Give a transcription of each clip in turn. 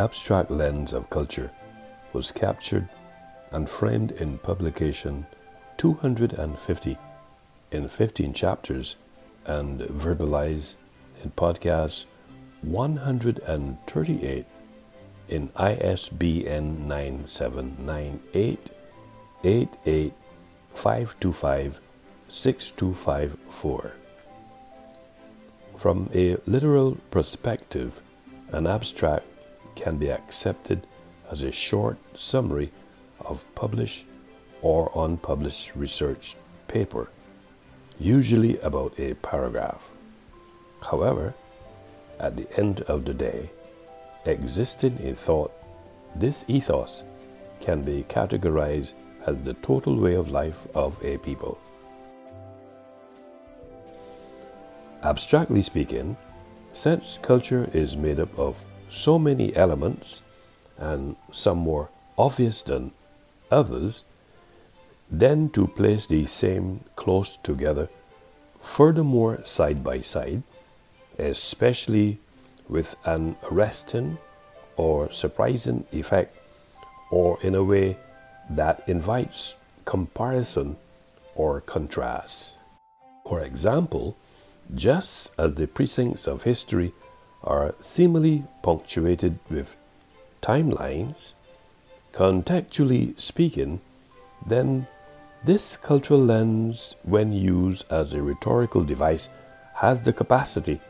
abstract lens of culture was captured and framed in publication 250 in 15 chapters and verbalized in podcast 138 in ISBN 9798 525 6254. From a literal perspective, an abstract can be accepted as a short summary of published or unpublished research paper, usually about a paragraph. However, at the end of the day, existing in thought, this ethos can be categorized as the total way of life of a people. Abstractly speaking, since culture is made up of so many elements, and some more obvious than others, then to place the same close together, furthermore side by side, especially with an arresting or surprising effect, or in a way that invites comparison or contrast. For example, just as the precincts of history are seemingly punctuated with timelines, contextually speaking, then this cultural lens, when used as a rhetorical device, has the capacity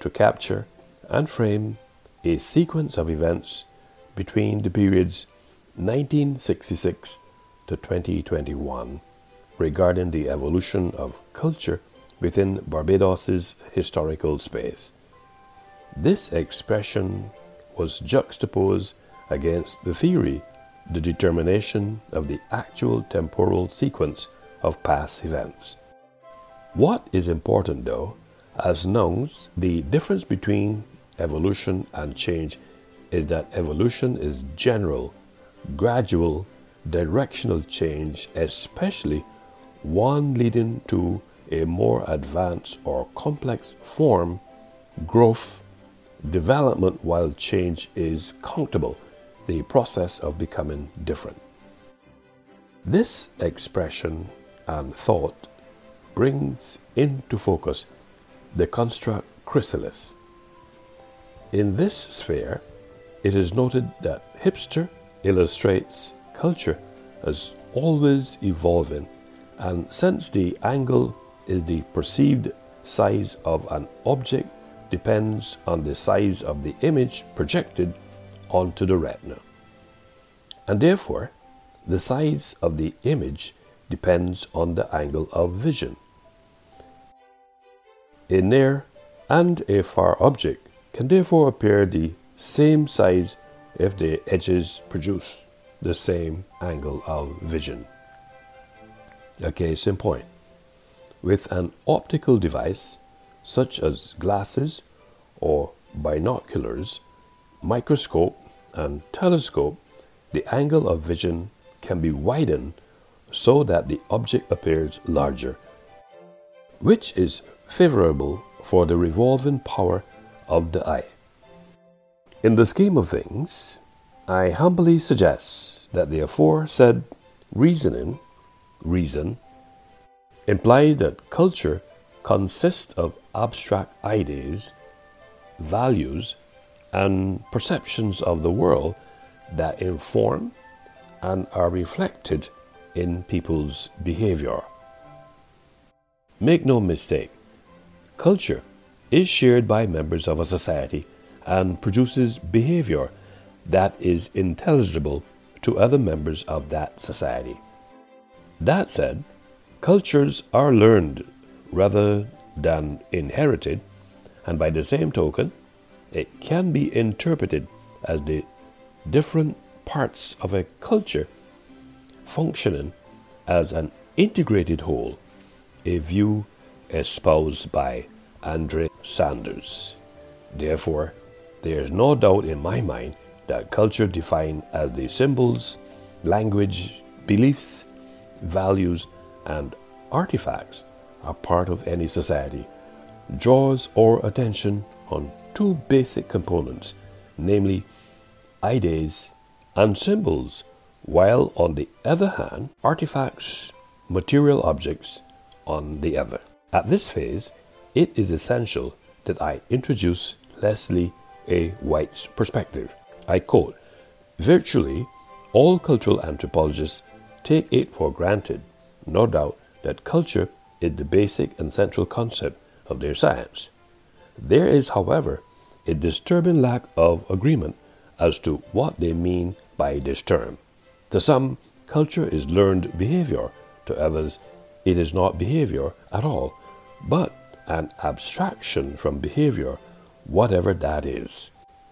to capture and frame a sequence of events between the periods 1966 to 2021 regarding the evolution of culture within Barbados's historical space. This expression was juxtaposed against the theory, the determination of the actual temporal sequence of past events. What is important, though, as nouns, the difference between evolution and change is that evolution is general, gradual, directional change, especially one leading to a more advanced or complex form, growth, development, while change is comfortable, the process of becoming different. This expression and thought brings into focus the construct chrysalis. In this sphere, it is noted that hipster illustrates culture as always evolving, and since the angle is the perceived size of an object depends on the size of the image projected onto the retina. And therefore, the size of the image depends on the angle of vision. A near and a far object can therefore appear the same size if the edges produce the same angle of vision. A case in point. With an optical device, such as glasses or binoculars, microscope, and telescope, the angle of vision can be widened so that the object appears larger, which is favorable for the resolving power of the eye. In the scheme of things, I humbly suggest that the aforesaid reasoning, reason, implies that culture consists of abstract ideas, values, and perceptions of the world that inform and are reflected in people's behavior. Make no mistake, culture is shared by members of a society and produces behavior that is intelligible to other members of that society. That said, Cultures are learned rather than inherited, and by the same token, it can be interpreted as the different parts of a culture functioning as an integrated whole, a view espoused by Andre Sanders. Therefore, there is no doubt in my mind that culture defined as the symbols, language, beliefs, values, and artifacts are part of any society draws our attention on two basic components, namely ideas, and symbols, while on the other hand, artifacts, material objects on the other. At this phase, it is essential that I introduce Leslie A. White's perspective. I quote Virtually all cultural anthropologists take it for granted, no doubt, that culture is the basic and central concept of their science. There is, however, a disturbing lack of agreement as to what they mean by this term. To some, culture is learned behavior, to others, it is not behavior at all, but an abstraction from behavior, whatever that is.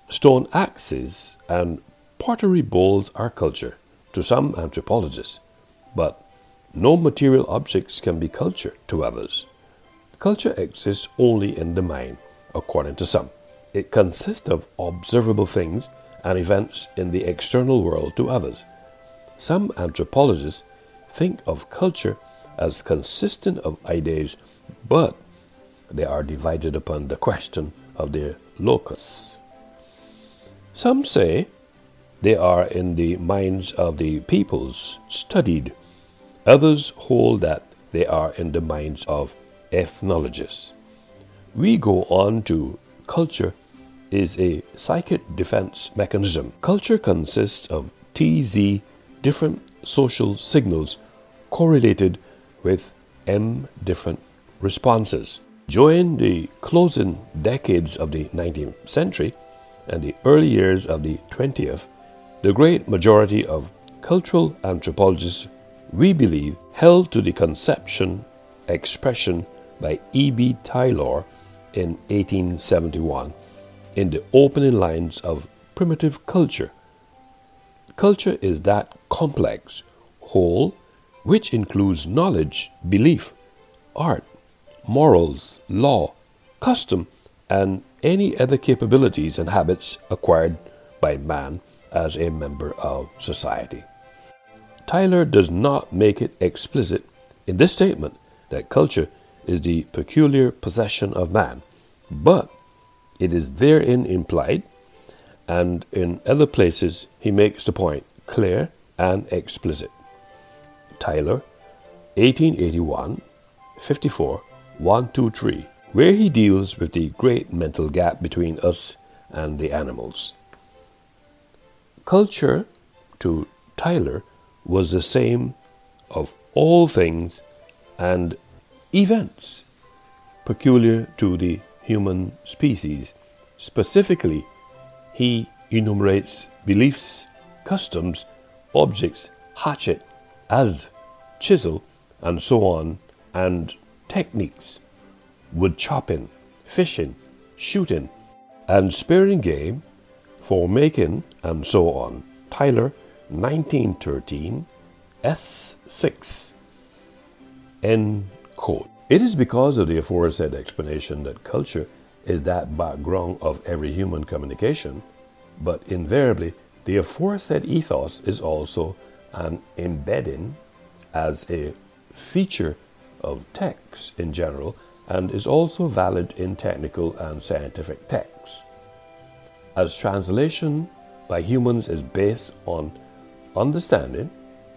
Stone axes and pottery bowls are culture to some anthropologists, but no material objects can be culture to others. Culture exists only in the mind, according to some. It consists of observable things and events in the external world to others. Some anthropologists think of culture as consistent of ideas, but they are divided upon the question of their locus. Some say they are in the minds of the peoples studied. Others hold that they are in the minds of ethnologists. We go on to culture is a psychic defense mechanism. Culture consists of TZ different social signals correlated with M different responses. During the closing decades of the 19th century and the early years of the 20th, the great majority of cultural anthropologists, we believe, held to the conception expression by E.B. Tylor in 1871 in the opening lines of primitive culture. Culture is that complex whole which includes knowledge, belief, art, morals, law, custom, and any other capabilities and habits acquired by man as a member of society. Tylor does not make it explicit in this statement that culture is the peculiar possession of man, but it is therein implied, and in other places he makes the point clear and explicit. Tylor, 1881, 54, 123, where he deals with the great mental gap between us and the animals. Culture, to Tylor, was the same of all things and events peculiar to the human species. Specifically, he enumerates beliefs, customs, objects, hatchet, as, chisel, and so on, and techniques, wood chopping, fishing, shooting, and spearing game, for making, and so on. Tylor, 1913, S6. End quote. It is because of the aforesaid explanation that culture is that background of every human communication, but invariably the aforesaid ethos is also an embedding as a feature of text in general and is also valid in technical and scientific texts. As translation by humans is based on understanding,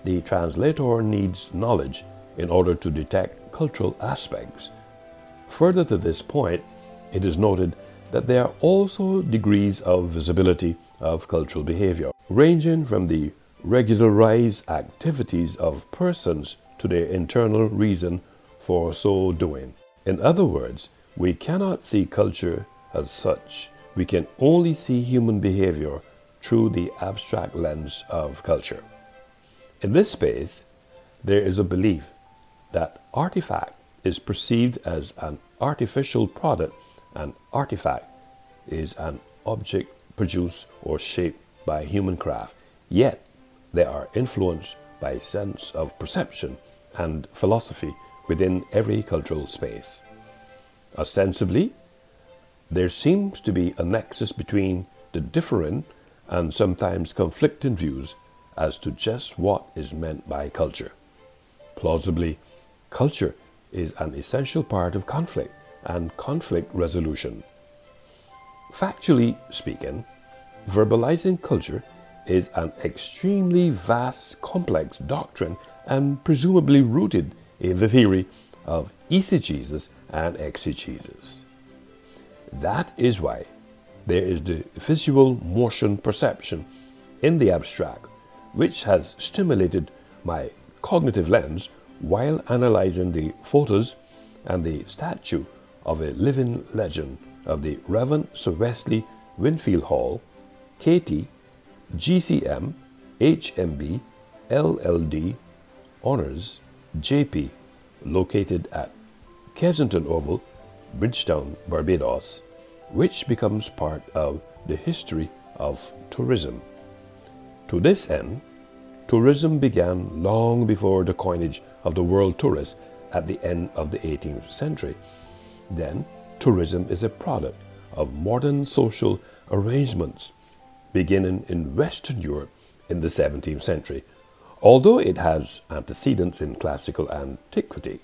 the translator needs knowledge in order to detect cultural aspects. Further to this point, it is noted that there are also degrees of visibility of cultural behavior, ranging from the regularized activities of persons to their internal reason for so doing. In other words, we cannot see culture as such. We can only see human behavior through the abstract lens of culture. In this space, there is a belief that artifact is perceived as an artificial product and artifact is an object produced or shaped by human craft, yet they are influenced by sense of perception and philosophy within every cultural space. Ostensibly, there seems to be a nexus between the differing and sometimes conflicting views as to just what is meant by culture. Plausibly, Culture is an essential part of conflict and conflict resolution. Factually speaking, verbalizing culture is an extremely vast, complex doctrine and presumably rooted in the theory of eisegesis and exegesis. That is why there is the visual motion perception in the abstract, which has stimulated my cognitive lens while analyzing the photos and the statue of a living legend of the Reverend Sir Wesley Winfield Hall, KT, GCM, HMB, LLD, Honors, JP, located at Kensington Oval, Bridgetown, Barbados, which becomes part of the history of tourism. To this end, tourism began long before the coinage of the world tourist at the end of the 18th century. Then, tourism is a product of modern social arrangements beginning in Western Europe in the 17th century, although it has antecedents in classical antiquity.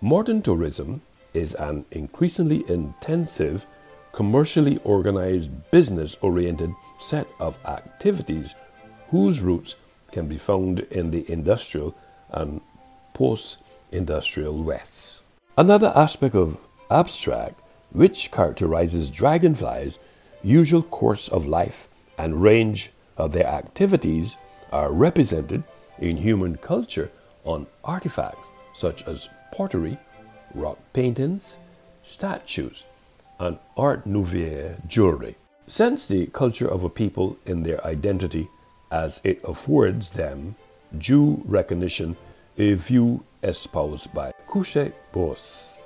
Modern tourism is an increasingly intensive, commercially organized, business oriented set of activities whose roots can be found in the industrial and post industrial West. Another aspect of abstract which characterizes dragonflies' usual course of life and range of their activities are represented in human culture on artifacts such as pottery, rock paintings, statues, and Art Nouveau jewelry. Since the culture of a people in their identity as it affords them due recognition, a view espoused by Couché-Brosse.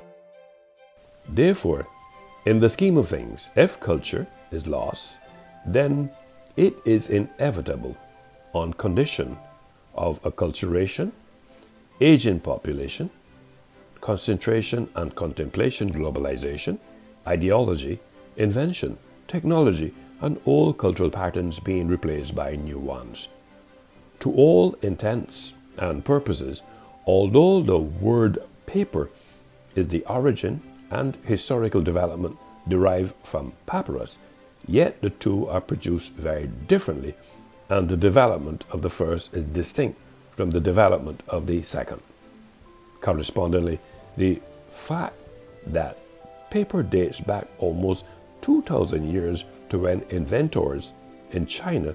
Therefore, in the scheme of things, if culture is lost, then it is inevitable on condition of acculturation, aging population, concentration and contemplation globalization, ideology, invention, technology, and all cultural patterns being replaced by new ones. To all intents and purposes, although the word paper is the origin and historical development derived from papyrus, yet the two are produced very differently, and the development of the first is distinct from the development of the second. Correspondingly, the fact that paper dates back almost 2,000 years to when inventors in China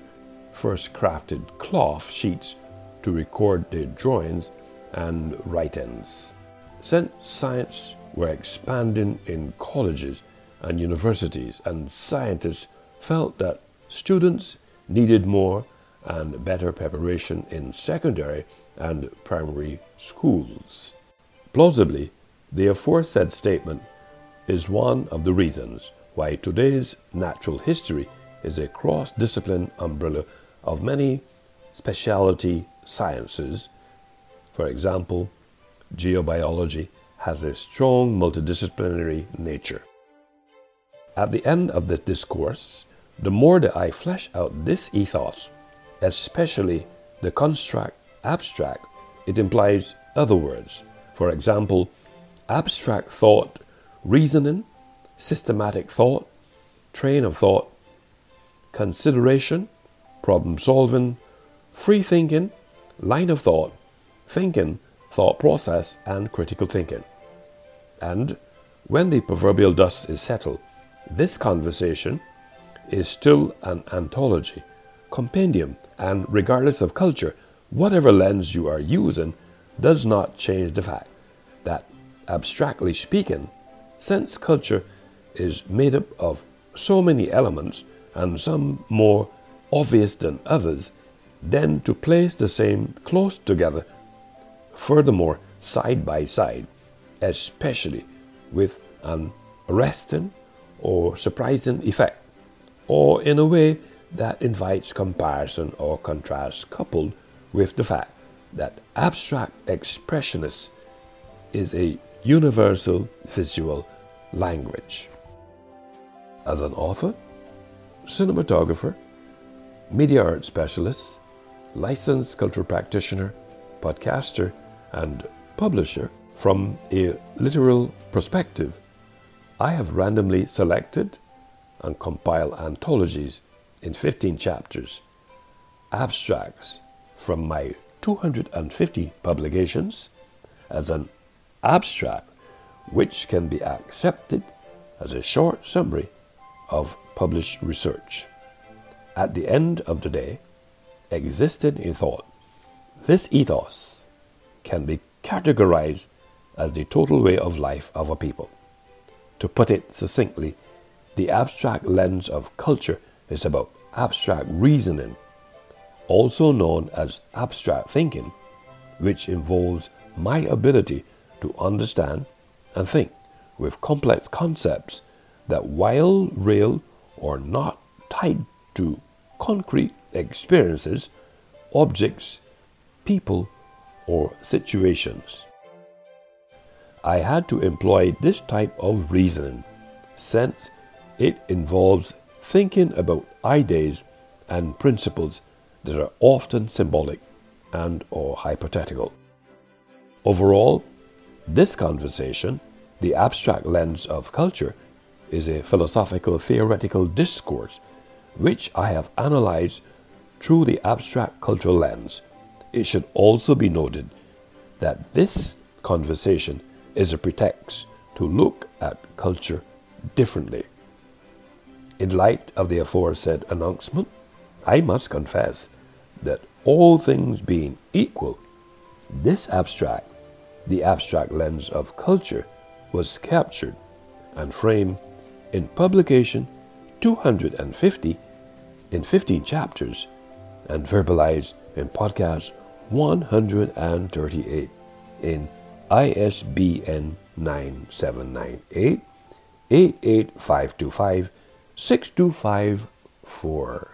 first crafted cloth sheets to record their drawings and writings. Since science were expanding in colleges and universities, and scientists felt that students needed more and better preparation in secondary and primary schools. Plausibly, the aforesaid statement is one of the reasons why today's natural history is a cross discipline umbrella of many specialty sciences. For example, geobiology has a strong multidisciplinary nature. At the end of this discourse, the more that I flesh out this ethos, especially the construct abstract, it implies other words. For example, abstract thought, reasoning, systematic thought, train of thought, consideration, problem solving, free thinking, line of thought, thinking, thought process, and critical thinking. And when the proverbial dust is settled, this conversation is still an anthology, compendium, and regardless of culture, whatever lens you are using does not change the fact that, abstractly speaking, since culture is made up of so many elements and some more obvious than others, then to place the same close together, furthermore side by side, especially with an arresting or surprising effect, or in a way that invites comparison or contrast, coupled with the fact that abstract expressionists is a universal visual language. As an author, cinematographer, media art specialist, licensed cultural practitioner, podcaster, and publisher, from a literal perspective, I have randomly selected and compiled anthologies in 15 chapters, abstracts from my 250 publications as an abstract which can be accepted as a short summary of published research. At the end of the day, existed in thought. This ethos can be categorized as the total way of life of a people. To put it succinctly, the abstract lens of culture is about abstract reasoning, also known as abstract thinking, which involves my ability to understand and think with complex concepts that, while real or not tied to concrete experiences, objects, people, or situations. I had to employ this type of reasoning since it involves thinking about ideas and principles that are often symbolic and or hypothetical. Overall, this conversation, the abstract lens of culture, is a philosophical theoretical discourse which I have analyzed through the abstract cultural lens. It should also be noted that this conversation is a pretext to look at culture differently. In light of the aforesaid announcement, I must confess that all things being equal, this abstract, the abstract lens of culture, was captured and framed in publication 250 in 15 chapters and verbalized in podcast 138 in ISBN 9798 88525 6254.